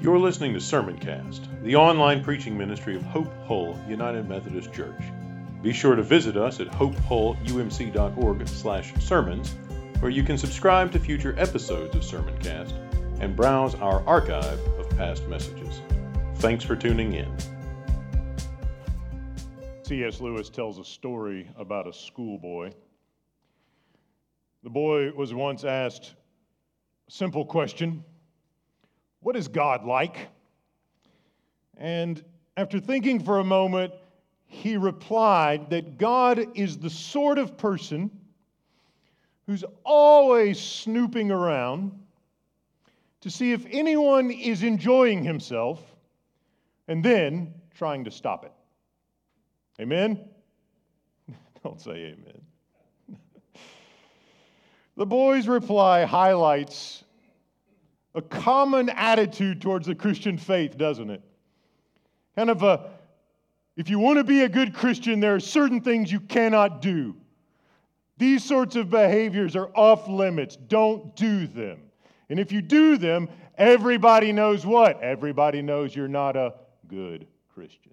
You're listening to Sermoncast, the online preaching ministry of Hope Hull United Methodist Church. Be sure to visit us at hopehullumc.org/sermons, where you can subscribe to future episodes of Sermoncast and browse our archive of past messages. Thanks for tuning in. C.S. Lewis tells a story about a schoolboy. The boy was once asked a simple question What is God like? And after thinking for a moment, he replied that God is the sort of person who's always snooping around to see if anyone is enjoying himself and then trying to stop it. Amen? Don't say amen. the boy's reply highlights a common attitude towards the Christian faith, doesn't it? Kind of a if you want to be a good Christian, there are certain things you cannot do. These sorts of behaviors are off limits. Don't do them. And if you do them, everybody knows what? Everybody knows you're not a good Christian.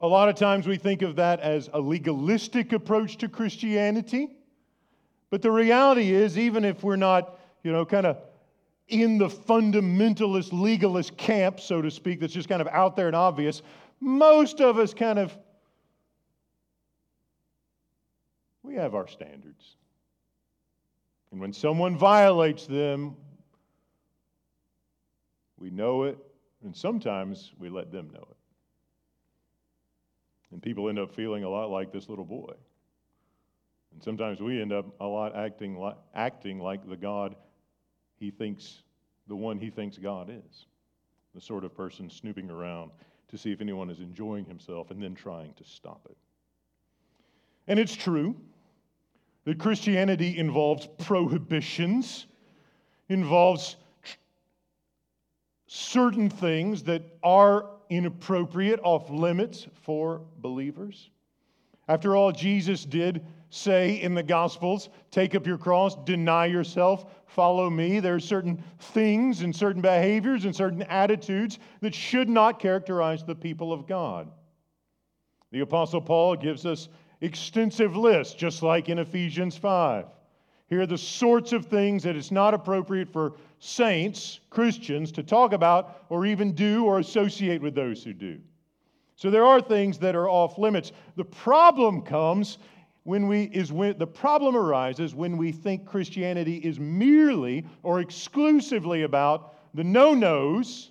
A lot of times we think of that as a legalistic approach to Christianity. But the reality is, even if we're not, you know, kind of in the fundamentalist legalist camp, so to speak, that's just kind of out there and obvious, most of us kind of we have our standards. And when someone violates them, we know it, and sometimes we let them know it. And people end up feeling a lot like this little boy. And sometimes we end up a lot acting like, acting like the God he thinks, the one he thinks God is. The sort of person snooping around to see if anyone is enjoying himself and then trying to stop it. And it's true that Christianity involves prohibitions, involves tr- certain things that are inappropriate, off limits for believers. After all, Jesus did say in the Gospels, take up your cross, deny yourself, follow me. There are certain things and certain behaviors and certain attitudes that should not characterize the people of God. The Apostle Paul gives us extensive lists, just like in Ephesians 5. Here are the sorts of things that it's not appropriate for saints, Christians, to talk about or even do or associate with those who do. So there are things that are off limits. The problem comes when we is when the problem arises when we think Christianity is merely or exclusively about the no-nos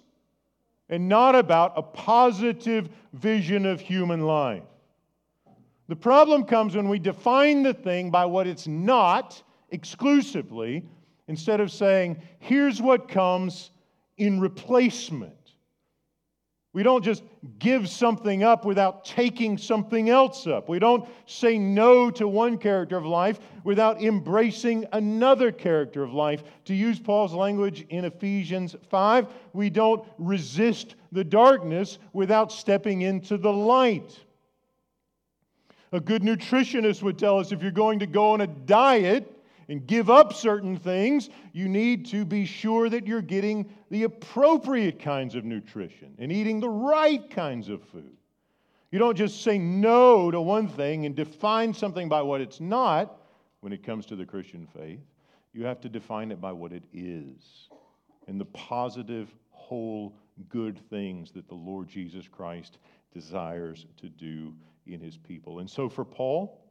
and not about a positive vision of human life. The problem comes when we define the thing by what it's not exclusively instead of saying, here's what comes in replacement. We don't just give something up without taking something else up. We don't say no to one character of life without embracing another character of life. To use Paul's language in Ephesians 5, we don't resist the darkness without stepping into the light. A good nutritionist would tell us if you're going to go on a diet and give up certain things, you need to be sure that you're getting the appropriate kinds of nutrition and eating the right kinds of food. You don't just say no to one thing and define something by what it's not when it comes to the Christian faith. You have to define it by what it is and the positive, whole, good things that the Lord Jesus Christ desires to do in his people. And so for Paul,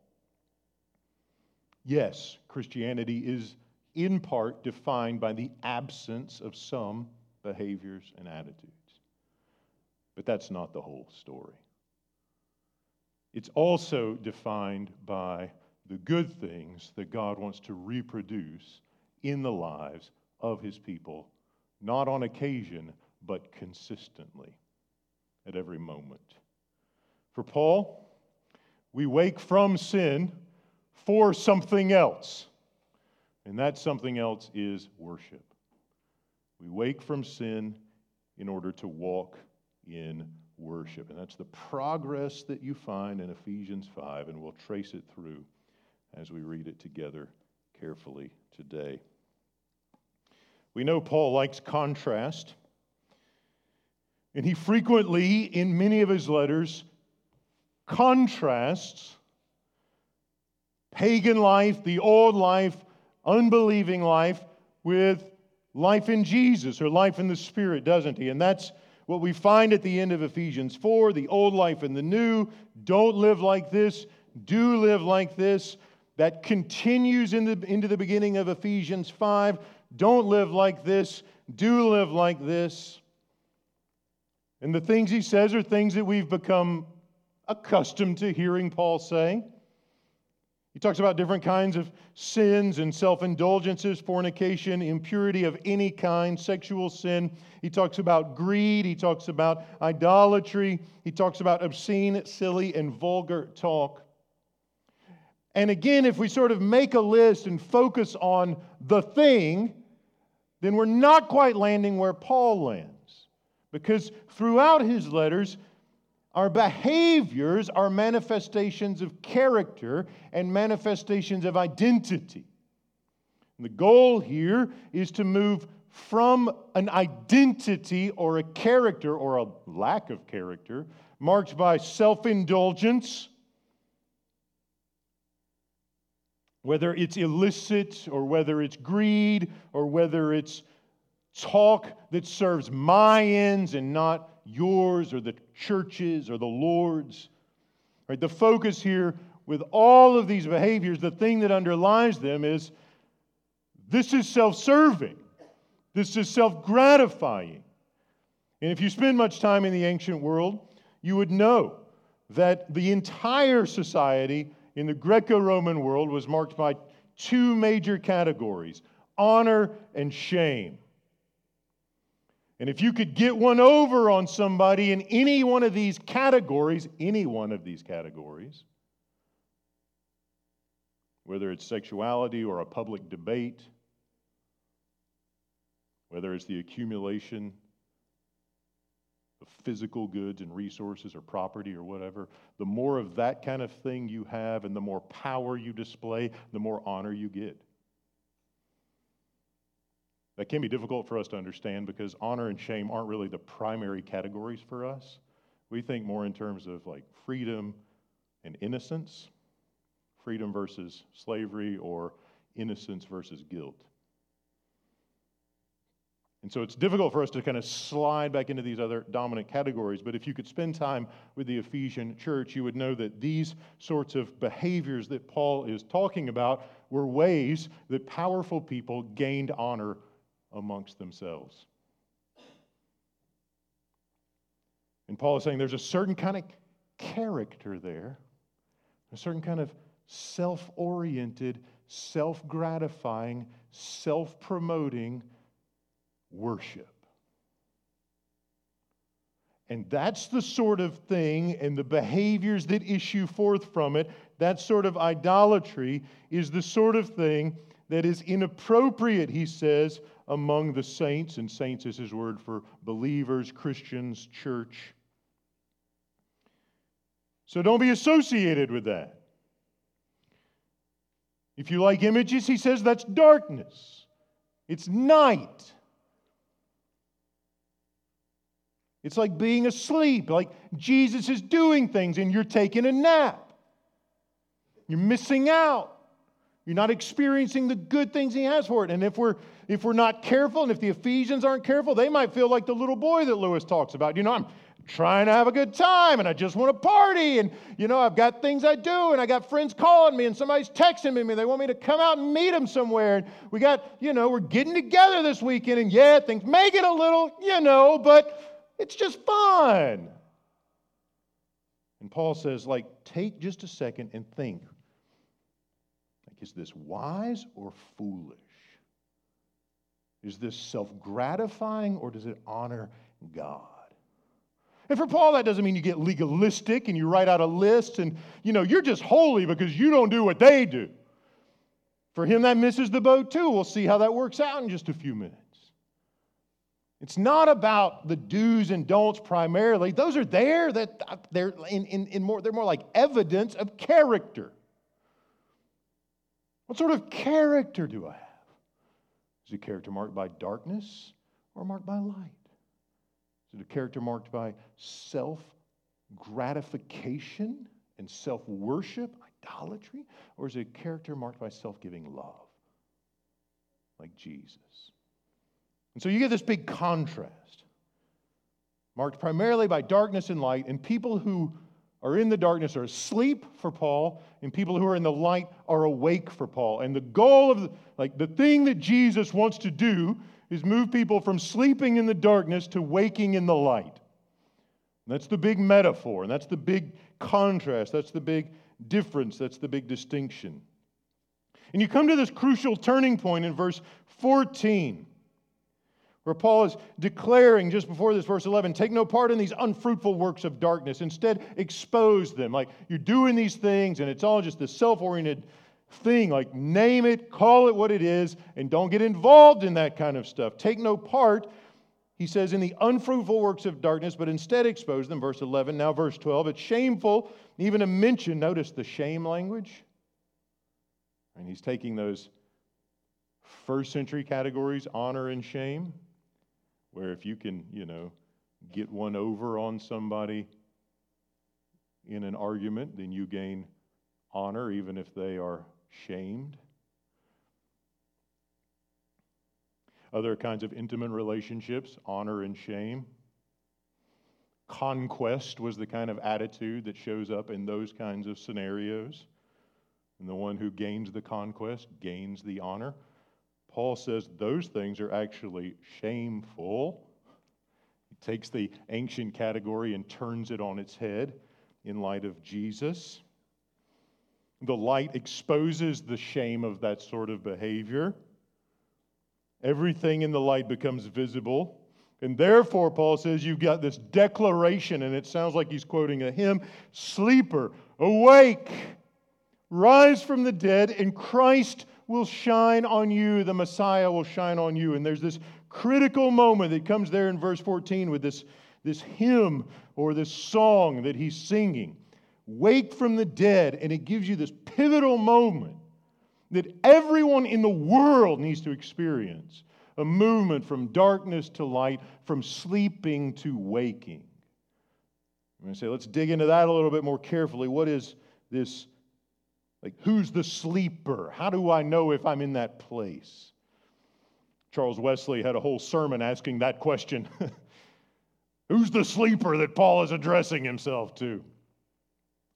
yes, Christianity is in part defined by the absence of some behaviors and attitudes. But that's not the whole story. It's also defined by the good things that God wants to reproduce in the lives of his people, not on occasion, but consistently at every moment. For Paul, we wake from sin for something else. And that something else is worship. We wake from sin in order to walk in worship. And that's the progress that you find in Ephesians 5, and we'll trace it through as we read it together carefully today. We know Paul likes contrast. And he frequently, in many of his letters, contrasts pagan life, the old life, unbelieving life, with life in Jesus or life in the Spirit, doesn't he? And that's what we find at the end of Ephesians 4 the old life and the new. Don't live like this, do live like this. That continues in the, into the beginning of Ephesians 5. Don't live like this, do live like this. And the things he says are things that we've become accustomed to hearing Paul say. He talks about different kinds of sins and self indulgences, fornication, impurity of any kind, sexual sin. He talks about greed. He talks about idolatry. He talks about obscene, silly, and vulgar talk. And again, if we sort of make a list and focus on the thing, then we're not quite landing where Paul lands. Because throughout his letters, our behaviors are manifestations of character and manifestations of identity. And the goal here is to move from an identity or a character or a lack of character marked by self indulgence, whether it's illicit or whether it's greed or whether it's talk that serves my ends and not yours or the church's or the Lord's. Right? The focus here with all of these behaviors, the thing that underlies them is this is self serving, this is self gratifying. And if you spend much time in the ancient world, you would know that the entire society in the Greco Roman world was marked by two major categories honor and shame. And if you could get one over on somebody in any one of these categories, any one of these categories, whether it's sexuality or a public debate, whether it's the accumulation of physical goods and resources or property or whatever, the more of that kind of thing you have and the more power you display, the more honor you get. That can be difficult for us to understand because honor and shame aren't really the primary categories for us. We think more in terms of like freedom and innocence, freedom versus slavery, or innocence versus guilt. And so it's difficult for us to kind of slide back into these other dominant categories. But if you could spend time with the Ephesian church, you would know that these sorts of behaviors that Paul is talking about were ways that powerful people gained honor amongst themselves. And Paul is saying there's a certain kind of character there, a certain kind of self oriented, self gratifying, self promoting worship. And that's the sort of thing and the behaviors that issue forth from it, that sort of idolatry is the sort of thing that is inappropriate, he says, among the saints, and saints is his word for believers, Christians, church. So don't be associated with that. If you like images, he says that's darkness, it's night. It's like being asleep, like Jesus is doing things and you're taking a nap. You're missing out. You're not experiencing the good things he has for it. And if we're if we're not careful, and if the Ephesians aren't careful, they might feel like the little boy that Lewis talks about. You know, I'm trying to have a good time and I just want to party. And, you know, I've got things I do and I got friends calling me and somebody's texting me and they want me to come out and meet them somewhere. And we got, you know, we're getting together this weekend. And yeah, things may get a little, you know, but it's just fun. And Paul says, like, take just a second and think is this wise or foolish? Is this self gratifying or does it honor God? And for Paul, that doesn't mean you get legalistic and you write out a list and, you know, you're just holy because you don't do what they do. For him, that misses the boat too. We'll see how that works out in just a few minutes. It's not about the do's and don'ts primarily. Those are there that they're in, in, in more, they're more like evidence of character. What sort of character do I have? Is it a character marked by darkness or marked by light? Is it a character marked by self gratification and self worship, idolatry? Or is it a character marked by self giving love, like Jesus? And so you get this big contrast, marked primarily by darkness and light, and people who are in the darkness are asleep for Paul, and people who are in the light are awake for Paul. And the goal of, the, like, the thing that Jesus wants to do is move people from sleeping in the darkness to waking in the light. That's the big metaphor, and that's the big contrast, that's the big difference, that's the big distinction. And you come to this crucial turning point in verse 14, where Paul is declaring just before this, verse 11, take no part in these unfruitful works of darkness. Instead, expose them. Like you're doing these things, and it's all just the self oriented thing. Like name it, call it what it is, and don't get involved in that kind of stuff. Take no part he says, in the unfruitful works of darkness, but instead expose them. Verse 11, now verse 12. It's shameful even to mention, notice the shame language. And he's taking those first century categories, honor and shame, where if you can, you know, get one over on somebody in an argument, then you gain honor, even if they are shamed. other kinds of intimate relationships, honor and shame. Conquest was the kind of attitude that shows up in those kinds of scenarios. And the one who gains the conquest gains the honor. Paul says those things are actually shameful. He takes the ancient category and turns it on its head in light of Jesus. The light exposes the shame of that sort of behavior. Everything in the light becomes visible. And therefore, Paul says you've got this declaration, and it sounds like he's quoting a hymn Sleeper, awake, rise from the dead, and Christ will shine on you. The Messiah will shine on you. And there's this critical moment that comes there in verse 14 with this, this hymn or this song that he's singing. Wake from the dead, and it gives you this pivotal moment that everyone in the world needs to experience a movement from darkness to light, from sleeping to waking. I'm going to say, let's dig into that a little bit more carefully. What is this? Like, who's the sleeper? How do I know if I'm in that place? Charles Wesley had a whole sermon asking that question Who's the sleeper that Paul is addressing himself to?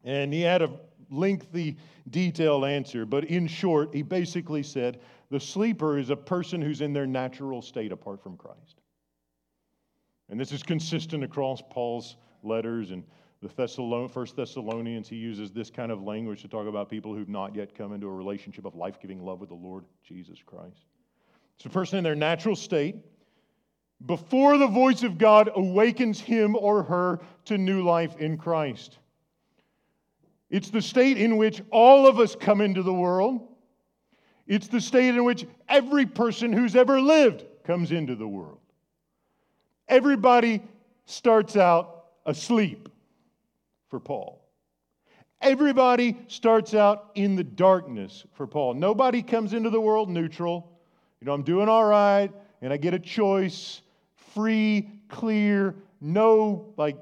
And he had a lengthy, detailed answer, but in short, he basically said the sleeper is a person who's in their natural state apart from Christ. And this is consistent across Paul's letters and the Thessalon- First Thessalonians. He uses this kind of language to talk about people who've not yet come into a relationship of life giving love with the Lord Jesus Christ. It's a person in their natural state before the voice of God awakens him or her to new life in Christ. It's the state in which all of us come into the world. It's the state in which every person who's ever lived comes into the world. Everybody starts out asleep for Paul. Everybody starts out in the darkness for Paul. Nobody comes into the world neutral. You know, I'm doing all right, and I get a choice, free, clear, no like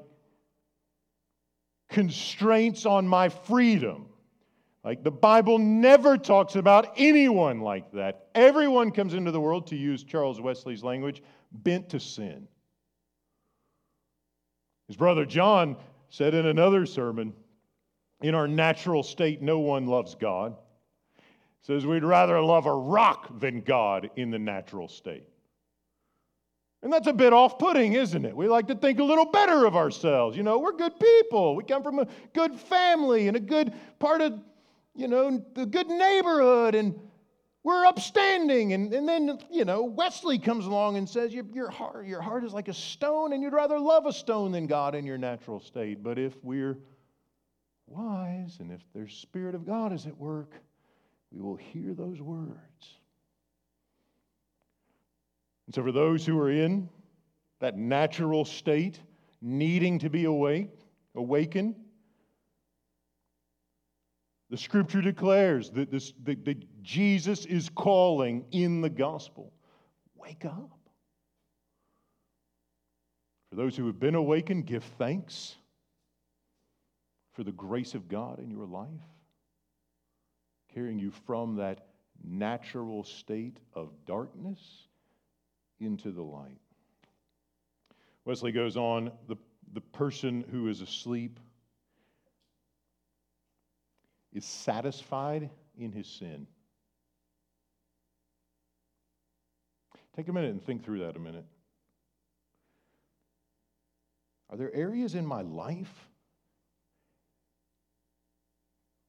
constraints on my freedom. Like the Bible never talks about anyone like that. Everyone comes into the world, to use Charles Wesley's language, bent to sin. His brother John said in another sermon, in our natural state, no one loves God. Says we'd rather love a rock than God in the natural state. And that's a bit off putting, isn't it? We like to think a little better of ourselves. You know, we're good people. We come from a good family and a good part of, you know, the good neighborhood, and we're upstanding. And, and then, you know, Wesley comes along and says, your, your, heart, your heart is like a stone, and you'd rather love a stone than God in your natural state. But if we're wise and if the Spirit of God is at work, we will hear those words and so, for those who are in that natural state, needing to be awake, awakened, the scripture declares that, this, that, that Jesus is calling in the gospel Wake up. For those who have been awakened, give thanks for the grace of God in your life, carrying you from that natural state of darkness into the light. Wesley goes on the, the person who is asleep is satisfied in his sin. Take a minute and think through that a minute. Are there areas in my life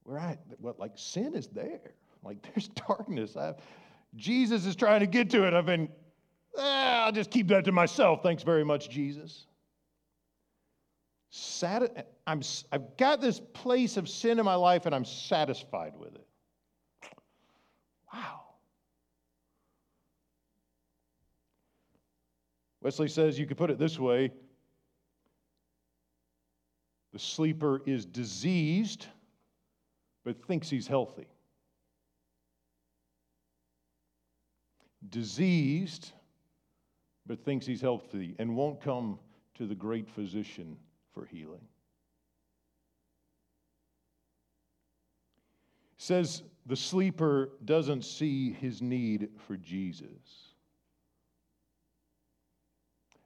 where I, what, like sin is there? Like there's darkness. I, Jesus is trying to get to it. I've been, eh, I'll just keep that to myself. Thanks very much, Jesus. Sat, I'm, I've got this place of sin in my life and I'm satisfied with it. Wow. Wesley says you could put it this way the sleeper is diseased, but thinks he's healthy. Diseased, but thinks he's healthy and won't come to the great physician for healing. Says the sleeper doesn't see his need for Jesus.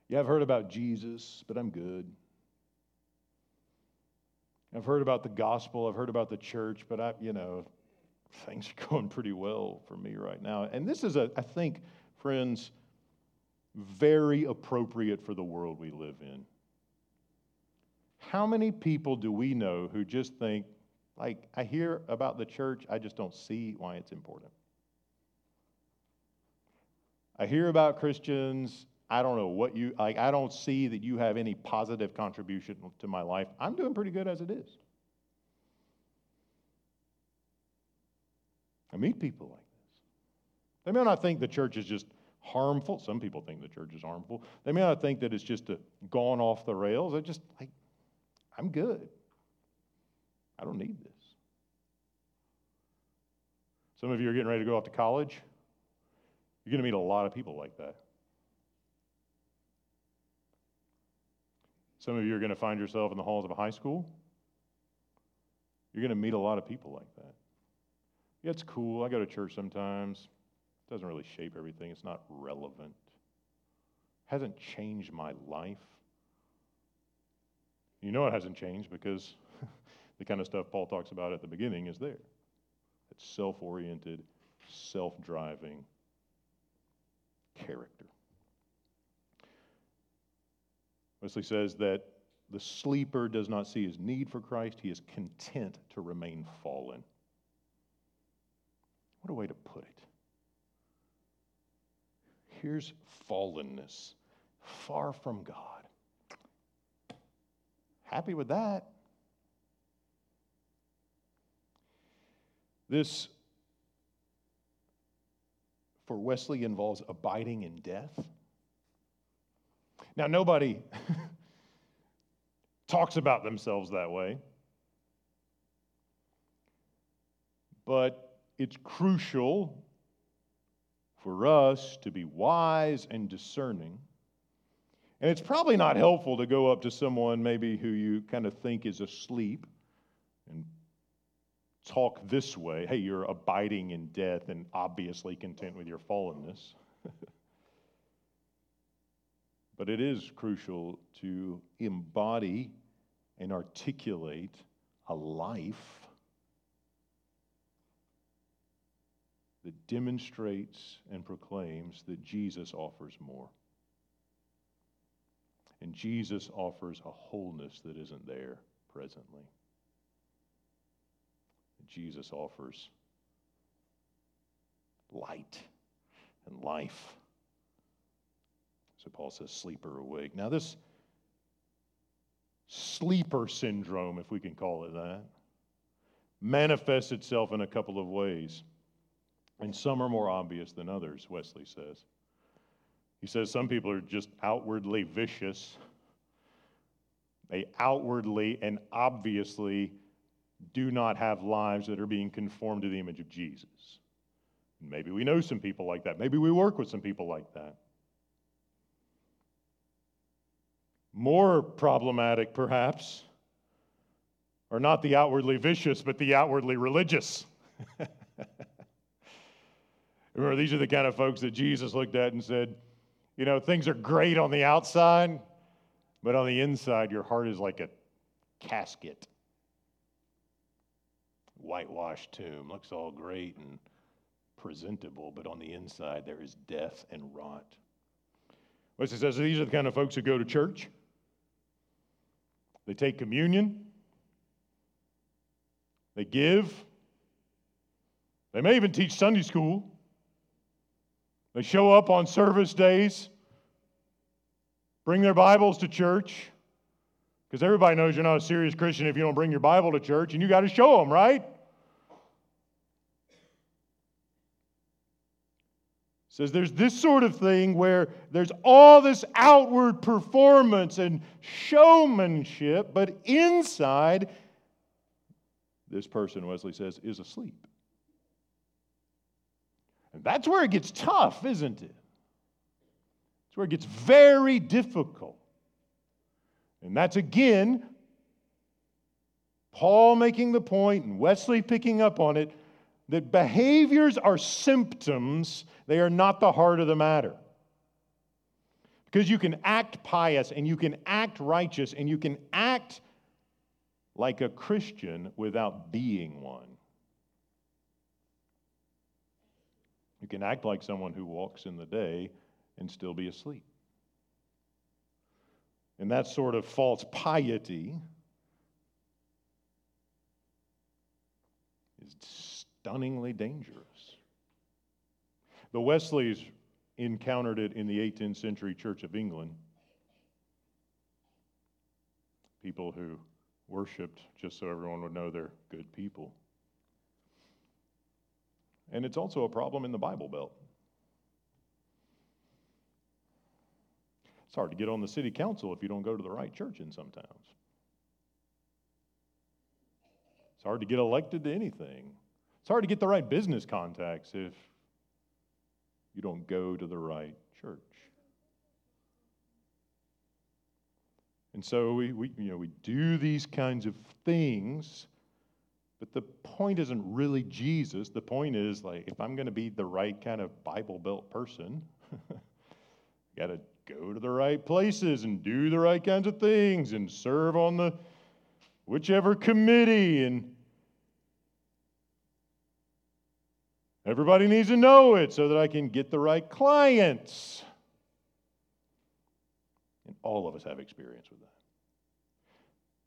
Yeah, I've heard about Jesus, but I'm good. I've heard about the gospel, I've heard about the church, but I, you know, things are going pretty well for me right now. And this is a, I think, friends, very appropriate for the world we live in. How many people do we know who just think, like, I hear about the church, I just don't see why it's important? I hear about Christians, I don't know what you like. I don't see that you have any positive contribution to my life. I'm doing pretty good as it is. I meet people like this. They may not think the church is just harmful. Some people think the church is harmful. They may not think that it's just a, gone off the rails. They're just like, I'm good. I don't need this. Some of you are getting ready to go off to college. You're going to meet a lot of people like that. Some of you are going to find yourself in the halls of a high school. You're going to meet a lot of people like that. Yeah, it's cool. I go to church sometimes. It doesn't really shape everything, it's not relevant. It hasn't changed my life. You know it hasn't changed because the kind of stuff Paul talks about at the beginning is there. It's self oriented, self driving character. Wesley says that the sleeper does not see his need for Christ, he is content to remain fallen. What a way to put it. Here's fallenness, far from God. Happy with that. This, for Wesley, involves abiding in death. Now, nobody talks about themselves that way, but it's crucial for us to be wise and discerning. And it's probably not helpful to go up to someone maybe who you kind of think is asleep and talk this way hey, you're abiding in death and obviously content with your fallenness. But it is crucial to embody and articulate a life that demonstrates and proclaims that Jesus offers more. And Jesus offers a wholeness that isn't there presently. Jesus offers light and life. So Paul says, sleeper awake. Now, this sleeper syndrome, if we can call it that, manifests itself in a couple of ways. And some are more obvious than others, Wesley says. He says some people are just outwardly vicious. They outwardly and obviously do not have lives that are being conformed to the image of Jesus. Maybe we know some people like that. Maybe we work with some people like that. More problematic, perhaps, are not the outwardly vicious, but the outwardly religious. Remember, these are the kind of folks that Jesus looked at and said, you know, things are great on the outside, but on the inside, your heart is like a casket. Whitewashed tomb. Looks all great and presentable, but on the inside, there is death and rot. Wesley says these are the kind of folks who go to church, they take communion, they give, they may even teach Sunday school. They show up on service days, bring their Bibles to church, because everybody knows you're not a serious Christian if you don't bring your Bible to church, and you got to show them, right? says there's this sort of thing where there's all this outward performance and showmanship, but inside, this person, Wesley says, is asleep. And that's where it gets tough, isn't it? It's where it gets very difficult. And that's again Paul making the point and Wesley picking up on it that behaviors are symptoms, they are not the heart of the matter. Because you can act pious and you can act righteous and you can act like a Christian without being one. You can act like someone who walks in the day and still be asleep. And that sort of false piety is stunningly dangerous. The Wesleys encountered it in the 18th century Church of England. People who worshiped just so everyone would know they're good people. And it's also a problem in the Bible Belt. It's hard to get on the city council if you don't go to the right church in some towns. It's hard to get elected to anything. It's hard to get the right business contacts if you don't go to the right church. And so we, we, you know, we do these kinds of things but the point isn't really Jesus. The point is like, if I'm going to be the right kind of Bible Belt person, got to go to the right places and do the right kinds of things and serve on the whichever committee and everybody needs to know it so that I can get the right clients. And all of us have experience with that.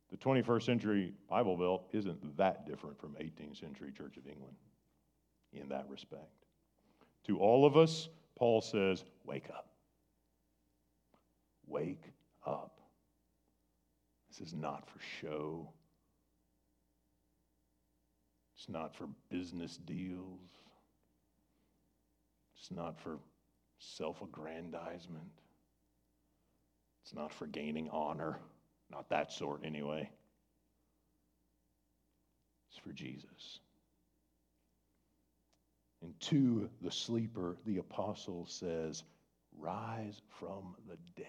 The 21st century Bible Belt isn't that different from 18th century Church of England in that respect. To all of us, Paul says, Wake up. Wake up. This is not for show. It's not for business deals. It's not for self aggrandizement. It's not for gaining honor. Not that sort, anyway. It's for Jesus. And to the sleeper, the apostle says, Rise from the dead.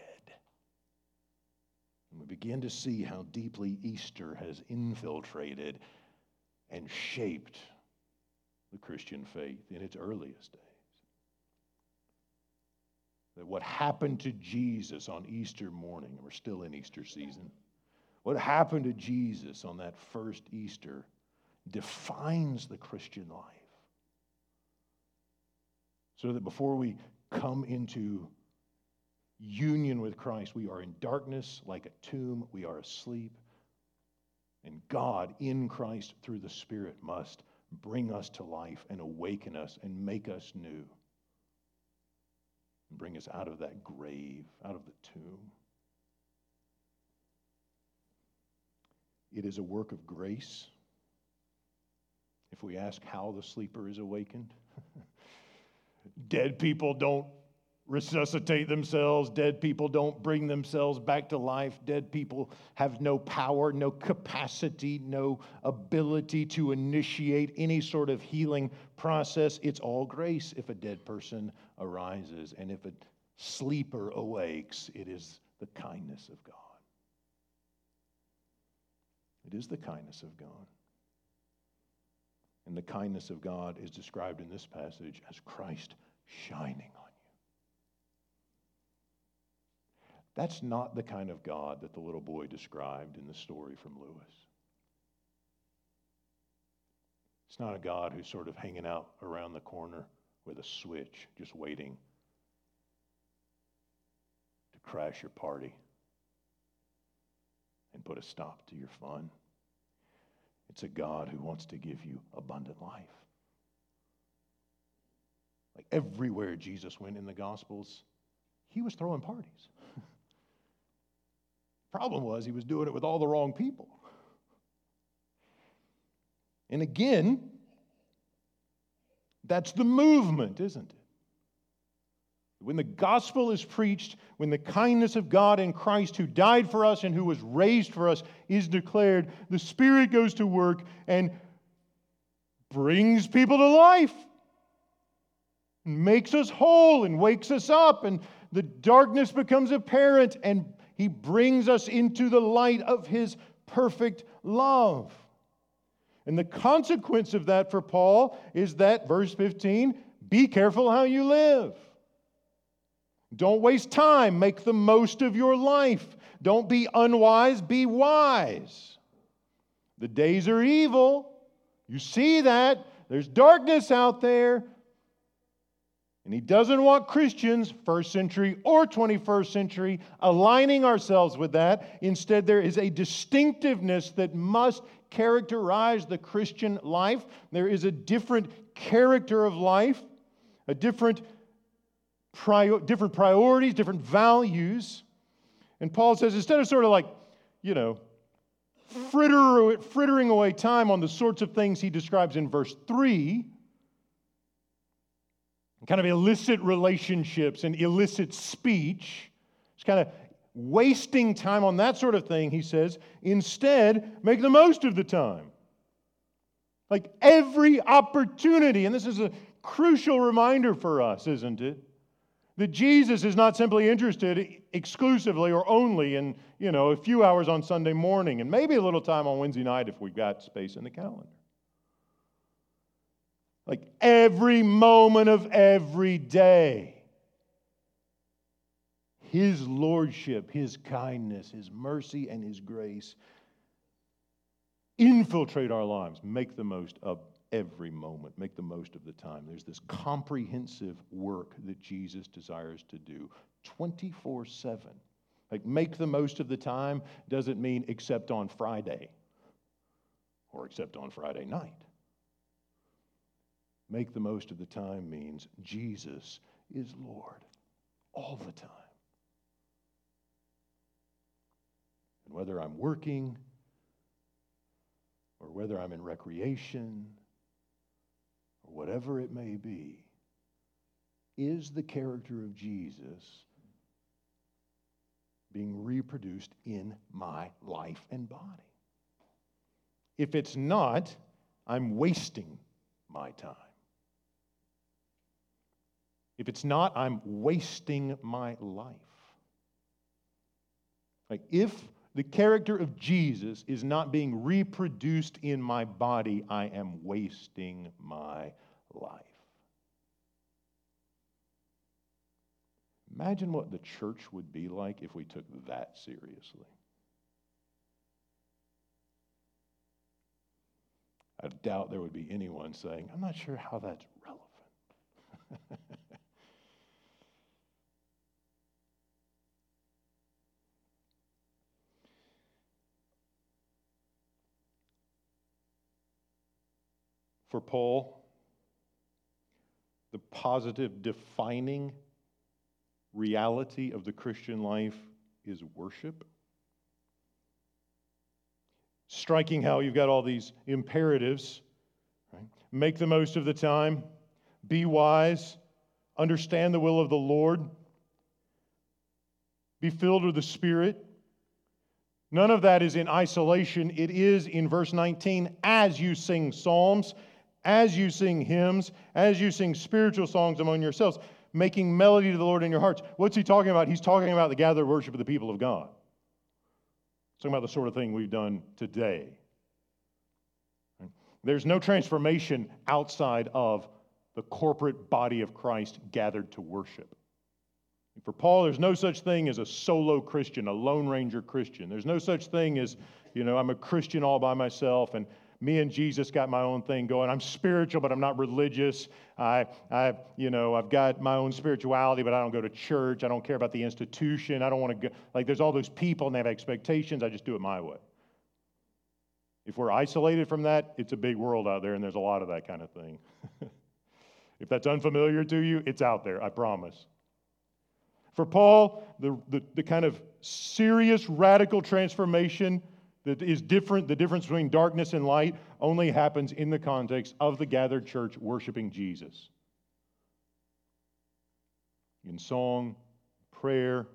And we begin to see how deeply Easter has infiltrated and shaped the Christian faith in its earliest days that what happened to Jesus on Easter morning, and we're still in Easter season, what happened to Jesus on that first Easter defines the Christian life. So that before we come into union with Christ, we are in darkness like a tomb, we are asleep. And God in Christ through the Spirit must bring us to life and awaken us and make us new and bring us out of that grave, out of the tomb. It is a work of grace. If we ask how the sleeper is awakened, dead people don't resuscitate themselves. Dead people don't bring themselves back to life. Dead people have no power, no capacity, no ability to initiate any sort of healing process. It's all grace if a dead person arises. And if a sleeper awakes, it is the kindness of God. It is the kindness of God. And the kindness of God is described in this passage as Christ shining on you. That's not the kind of God that the little boy described in the story from Lewis. It's not a God who's sort of hanging out around the corner with a switch, just waiting to crash your party and put a stop to your fun. It's a God who wants to give you abundant life. Like everywhere Jesus went in the Gospels, he was throwing parties. Problem was, he was doing it with all the wrong people. And again, that's the movement, isn't it? When the gospel is preached, when the kindness of God in Christ, who died for us and who was raised for us, is declared, the Spirit goes to work and brings people to life, makes us whole and wakes us up, and the darkness becomes apparent, and He brings us into the light of His perfect love. And the consequence of that for Paul is that, verse 15, be careful how you live. Don't waste time. Make the most of your life. Don't be unwise, be wise. The days are evil. You see that. There's darkness out there. And he doesn't want Christians, first century or 21st century, aligning ourselves with that. Instead, there is a distinctiveness that must characterize the Christian life. There is a different character of life, a different prior, different priorities, different values. And Paul says instead of sort of like, you know, fritter, frittering away time on the sorts of things he describes in verse 3, kind of illicit relationships and illicit speech, it's kind of wasting time on that sort of thing, he says, instead, make the most of the time. Like every opportunity, and this is a crucial reminder for us, isn't it? that Jesus is not simply interested exclusively or only in, you know, a few hours on Sunday morning and maybe a little time on Wednesday night if we've got space in the calendar. Like every moment of every day. His lordship, His kindness, His mercy, and His grace infiltrate our lives. Make the most of every moment. Make the most of the time. There's this comprehensive work that Jesus desires to do 24 7. Like, make the most of the time doesn't mean except on Friday or except on Friday night. Make the most of the time means Jesus is Lord all the time. And whether I'm working or whether I'm in recreation or whatever it may be, is the character of Jesus being reproduced in my life and body? If it's not, I'm wasting my time. If it's not, I'm wasting my life. Like if the character of Jesus is not being reproduced in my body, I am wasting my life. Imagine what the church would be like if we took that seriously. I doubt there would be anyone saying, I'm not sure how that's relevant. For Paul, the positive defining reality of the Christian life is worship. Striking how you've got all these imperatives. Right? Make the most of the time, be wise, understand the will of the Lord, be filled with the Spirit. None of that is in isolation. It is in verse 19 as you sing psalms as you sing hymns, as you sing spiritual songs among yourselves, making melody to the Lord in your hearts. What's he talking about? He's talking about the gathered worship of the people of God. talking about the sort of thing we've done today. There's no transformation outside of the corporate body of Christ gathered to worship. For Paul, there's no such thing as a solo Christian, a Lone Ranger Christian. There's no such thing as, you know, I'm a Christian all by myself and me and Jesus got my own thing going. I'm spiritual, but I'm not religious. I, I, you know, I've got my own spirituality, but I don't go to church. I don't care about the institution. I don't want to go. Like, there's all those people and they have expectations. I just do it my way. If we're isolated from that, it's a big world out there, and there's a lot of that kind of thing. if that's unfamiliar to you, it's out there, I promise. For Paul, the, the, the kind of serious, radical transformation that is different, the difference between darkness and light only happens in the context of the gathered church worshiping Jesus. In song, prayer.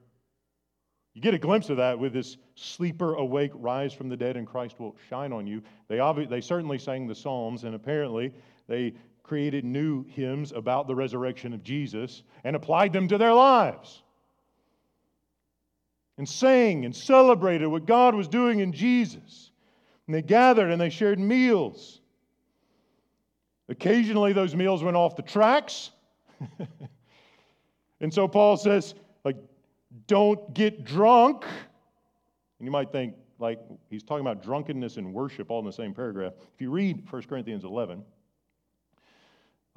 You get a glimpse of that with this sleeper awake, rise from the dead, and Christ will shine on you. They, obvi- they certainly sang the Psalms, and apparently they created new hymns about the resurrection of Jesus and applied them to their lives and sang and celebrated what God was doing in Jesus. And they gathered and they shared meals. Occasionally, those meals went off the tracks. and so Paul says, like, don't get drunk. And you might think, like, he's talking about drunkenness and worship all in the same paragraph. If you read 1 Corinthians 11,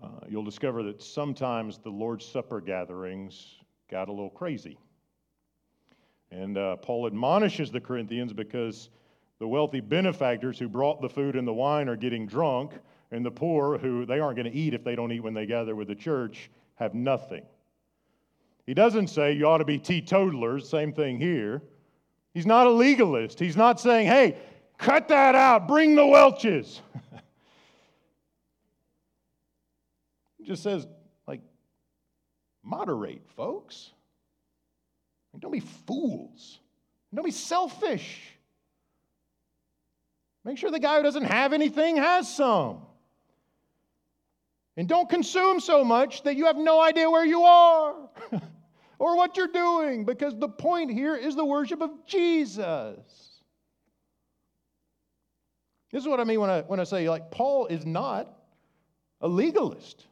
uh, you'll discover that sometimes the Lord's Supper gatherings got a little crazy. And uh, Paul admonishes the Corinthians because the wealthy benefactors who brought the food and the wine are getting drunk, and the poor, who they aren't going to eat if they don't eat when they gather with the church, have nothing. He doesn't say you ought to be teetotalers, same thing here. He's not a legalist. He's not saying, hey, cut that out, bring the Welch's. he just says, like, moderate, folks. Don't be fools. Don't be selfish. Make sure the guy who doesn't have anything has some. And don't consume so much that you have no idea where you are or what you're doing, because the point here is the worship of Jesus. This is what I mean when I, when I say, like, Paul is not a legalist.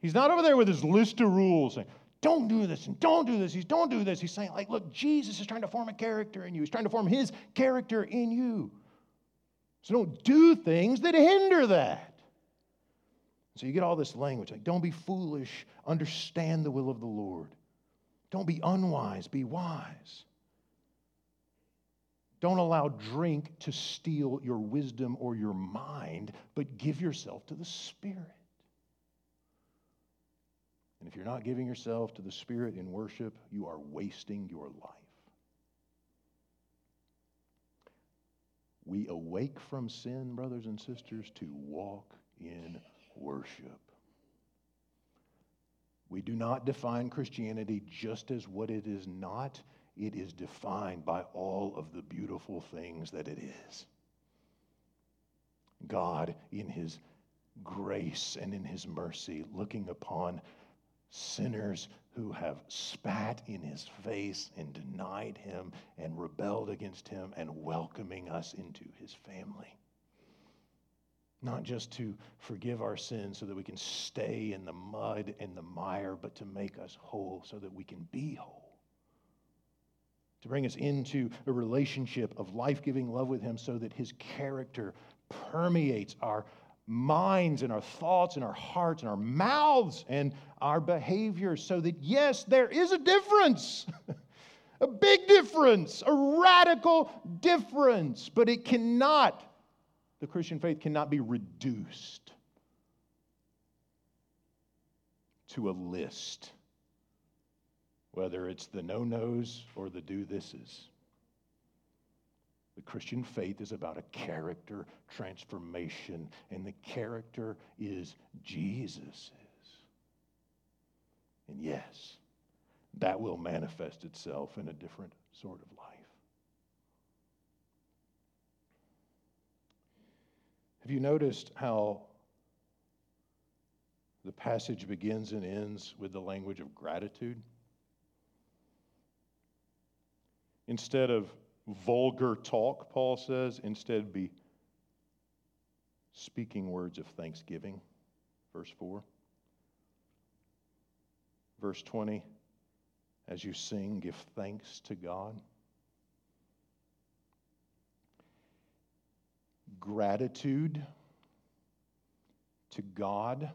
He's not over there with his list of rules saying, don't do this and don't do this. He's don't do this. He's saying, like, look, Jesus is trying to form a character in you. He's trying to form his character in you. So don't do things that hinder that. So you get all this language like, don't be foolish, understand the will of the Lord. Don't be unwise, be wise. Don't allow drink to steal your wisdom or your mind, but give yourself to the Spirit. And if you're not giving yourself to the Spirit in worship, you are wasting your life. We awake from sin, brothers and sisters, to walk in worship. We do not define Christianity just as what it is not, it is defined by all of the beautiful things that it is. God, in His grace and in His mercy, looking upon sinners who have spat in his face and denied him and rebelled against him and welcoming us into his family. Not just to forgive our sins so that we can stay in the mud and the mire, but to make us whole so that we can be whole. To bring us into a relationship of life giving love with him so that his character permeates our minds and our thoughts and our hearts and our mouths and our behaviors so that, yes, there is a difference. a big difference, a radical difference, but it cannot, the Christian faith cannot be reduced to a list, whether it's the no nos or the do thises. The Christian faith is about a character transformation, and the character is Jesus's. And yes, that will manifest itself in a different sort of life. Have you noticed how the passage begins and ends with the language of gratitude? Instead of vulgar talk, Paul says. Instead, be speaking words of thanksgiving. Verse 4. Verse 20 As you sing, give thanks to God. Gratitude to God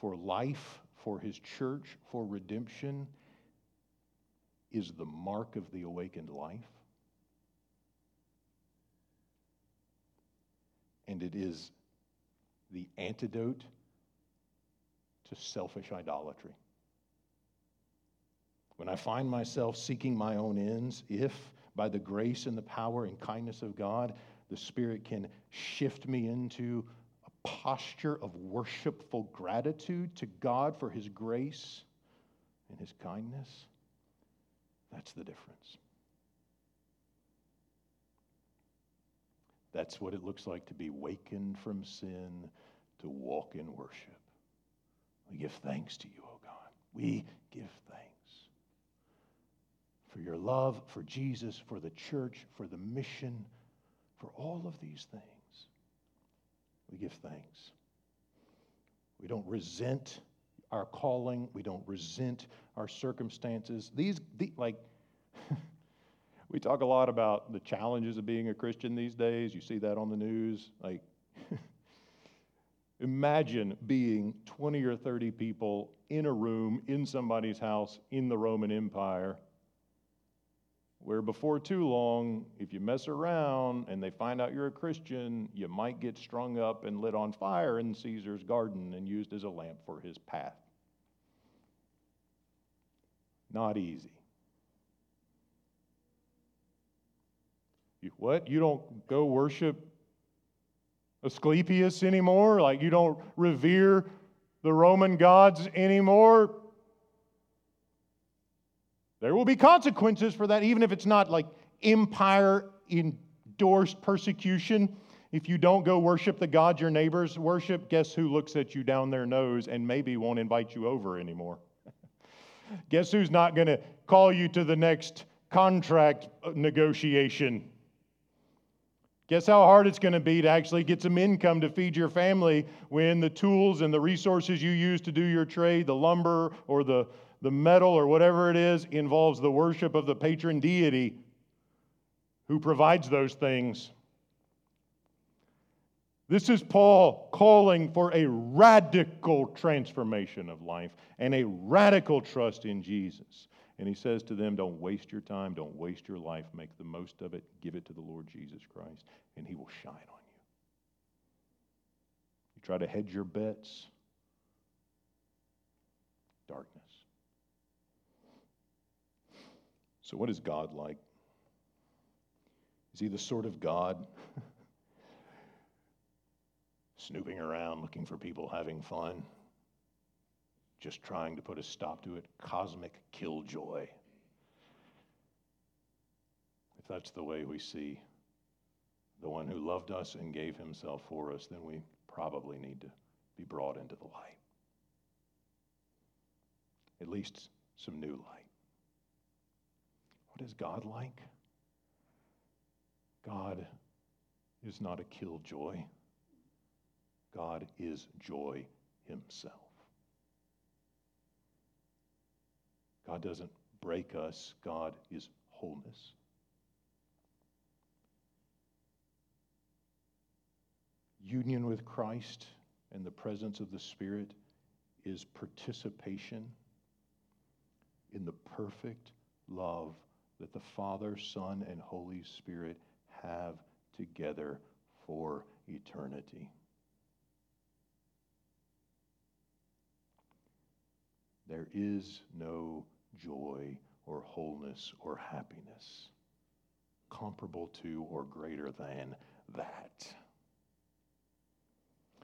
for life, for his church, for redemption is the mark of the awakened life. And it is the antidote to selfish idolatry. When I find myself seeking my own ends, if by the grace and the power and kindness of God, the Spirit can shift me into a posture of worshipful gratitude to God for His grace and His kindness, that's the difference. That's what it looks like to be wakened from sin, to walk in worship. We give thanks to you, O oh God. We give thanks for your love, for Jesus, for the church, for the mission, for all of these things. We give thanks. We don't resent our calling. We don't resent our circumstances. These, the, like, we talk a lot about the challenges of being a Christian these days. You see that on the news. Like, imagine being 20 or 30 people in a room in somebody's house in the Roman Empire where before too long, if you mess around and they find out you're a Christian, you might get strung up and lit on fire in Caesar's garden and used as a lamp for his path. Not easy. You, what? You don't go worship Asclepius anymore? Like you don't revere the Roman gods anymore? There will be consequences for that, even if it's not like empire endorsed persecution. If you don't go worship the God your neighbors worship, guess who looks at you down their nose and maybe won't invite you over anymore? guess who's not going to call you to the next contract uh, negotiation? Guess how hard it's going to be to actually get some income to feed your family when the tools and the resources you use to do your trade, the lumber or the the metal or whatever it is involves the worship of the patron deity who provides those things. This is Paul calling for a radical transformation of life and a radical trust in Jesus. And he says to them, Don't waste your time, don't waste your life, make the most of it, give it to the Lord Jesus Christ, and he will shine on you. You try to hedge your bets, darkness. So, what is God like? Is he the sort of God snooping around looking for people having fun? Just trying to put a stop to it? Cosmic killjoy. If that's the way we see the one who loved us and gave himself for us, then we probably need to be brought into the light. At least some new light. What is God like? God is not a killjoy. God is joy himself. God doesn't break us, God is wholeness. Union with Christ and the presence of the Spirit is participation in the perfect love that the Father, Son, and Holy Spirit have together for eternity. There is no joy or wholeness or happiness comparable to or greater than that.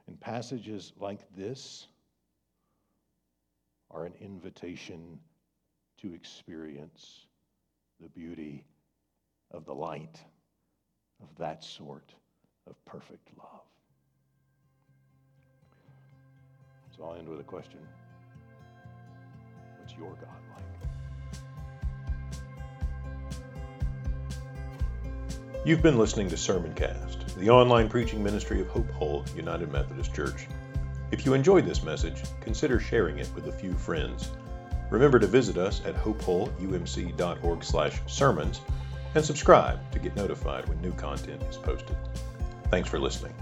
And passages like this are an invitation to experience the beauty of the light of that sort of perfect love. So I'll end with a question What's your God like? You've been listening to Sermoncast, the online preaching ministry of Hope Hull United Methodist Church. If you enjoyed this message, consider sharing it with a few friends. Remember to visit us at hopehullumc.org/sermons and subscribe to get notified when new content is posted. Thanks for listening.